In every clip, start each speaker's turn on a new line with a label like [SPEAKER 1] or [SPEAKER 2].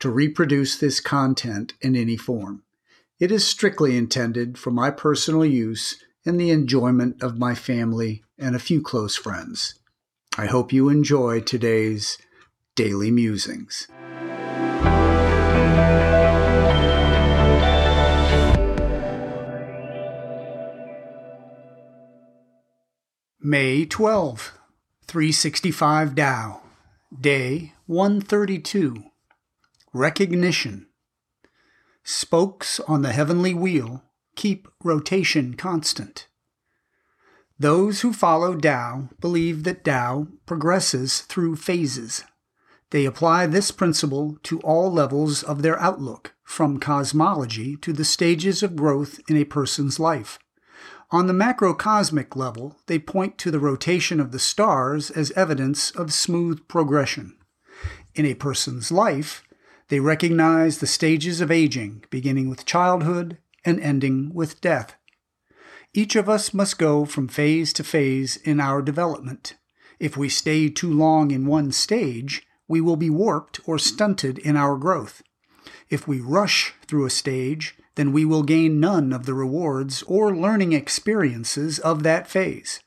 [SPEAKER 1] to reproduce this content in any form. It is strictly intended for my personal use and the enjoyment of my family and a few close friends. I hope you enjoy today's Daily Musings. May 12, 365 Tao, Day 132. Recognition. Spokes on the heavenly wheel keep rotation constant. Those who follow Tao believe that Tao progresses through phases. They apply this principle to all levels of their outlook, from cosmology to the stages of growth in a person's life. On the macrocosmic level, they point to the rotation of the stars as evidence of smooth progression. In a person's life, they recognize the stages of aging, beginning with childhood and ending with death. Each of us must go from phase to phase in our development. If we stay too long in one stage, we will be warped or stunted in our growth. If we rush through a stage, then we will gain none of the rewards or learning experiences of that phase.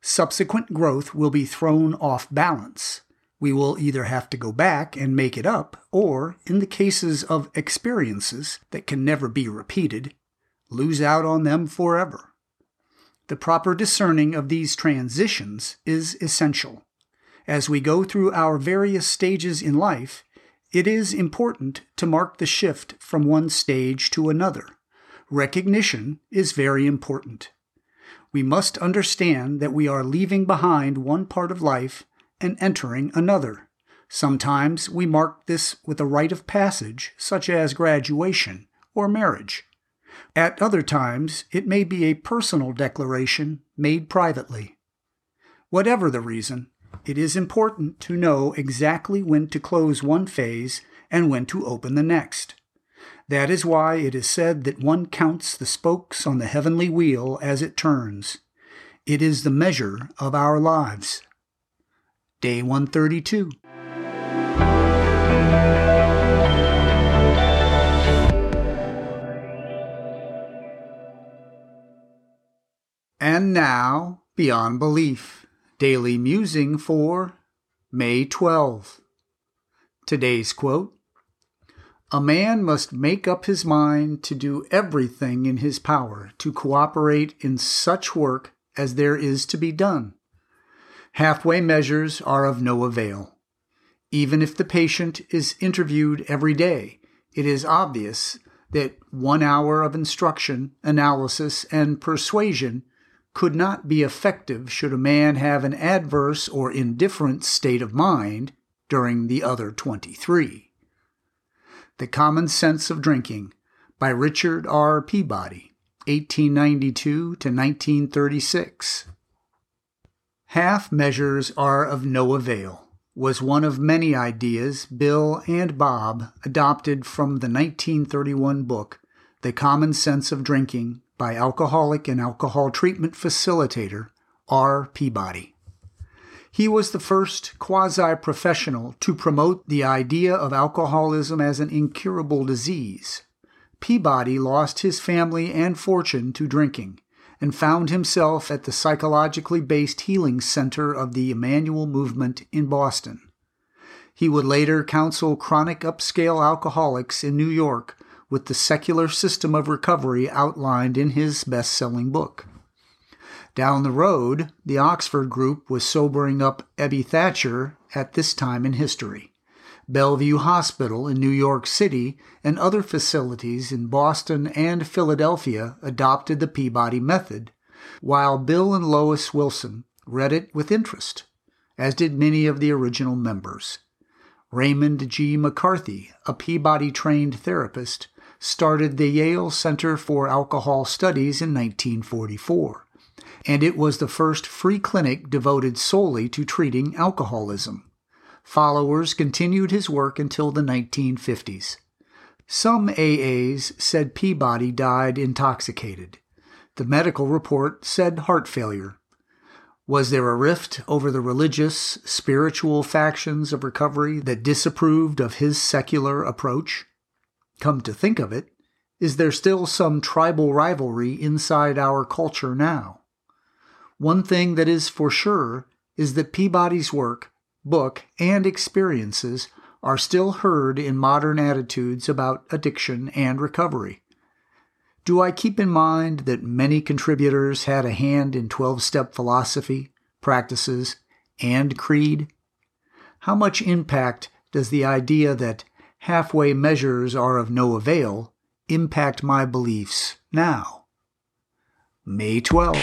[SPEAKER 1] Subsequent growth will be thrown off balance. We will either have to go back and make it up, or, in the cases of experiences that can never be repeated, lose out on them forever. The proper discerning of these transitions is essential. As we go through our various stages in life, it is important to mark the shift from one stage to another. Recognition is very important. We must understand that we are leaving behind one part of life and entering another. Sometimes we mark this with a rite of passage, such as graduation or marriage. At other times, it may be a personal declaration made privately. Whatever the reason, it is important to know exactly when to close one phase and when to open the next. That is why it is said that one counts the spokes on the heavenly wheel as it turns. It is the measure of our lives. Day 132. And now, Beyond Belief, Daily Musing for May 12. Today's quote A man must make up his mind to do everything in his power to cooperate in such work as there is to be done. Halfway measures are of no avail. Even if the patient is interviewed every day, it is obvious that one hour of instruction, analysis, and persuasion could not be effective should a man have an adverse or indifferent state of mind during the other 23. The Common Sense of Drinking by Richard R. Peabody, 1892 to 1936. Half measures are of no avail was one of many ideas Bill and Bob adopted from the 1931 book The Common Sense of Drinking by alcoholic and alcohol treatment facilitator R. Peabody. He was the first quasi professional to promote the idea of alcoholism as an incurable disease. Peabody lost his family and fortune to drinking and found himself at the psychologically based healing center of the Emmanuel movement in Boston. He would later counsel chronic upscale alcoholics in New York with the secular system of recovery outlined in his best selling book. Down the road, the Oxford group was sobering up Ebby Thatcher at this time in history. Bellevue Hospital in New York City and other facilities in Boston and Philadelphia adopted the Peabody method, while Bill and Lois Wilson read it with interest, as did many of the original members. Raymond G. McCarthy, a Peabody trained therapist, started the Yale Center for Alcohol Studies in 1944, and it was the first free clinic devoted solely to treating alcoholism. Followers continued his work until the 1950s. Some AAs said Peabody died intoxicated. The medical report said heart failure. Was there a rift over the religious, spiritual factions of recovery that disapproved of his secular approach? Come to think of it, is there still some tribal rivalry inside our culture now? One thing that is for sure is that Peabody's work, book, and experiences are still heard in modern attitudes about addiction and recovery. Do I keep in mind that many contributors had a hand in 12 step philosophy, practices, and creed? How much impact does the idea that halfway measures are of no avail impact my beliefs now. May 12.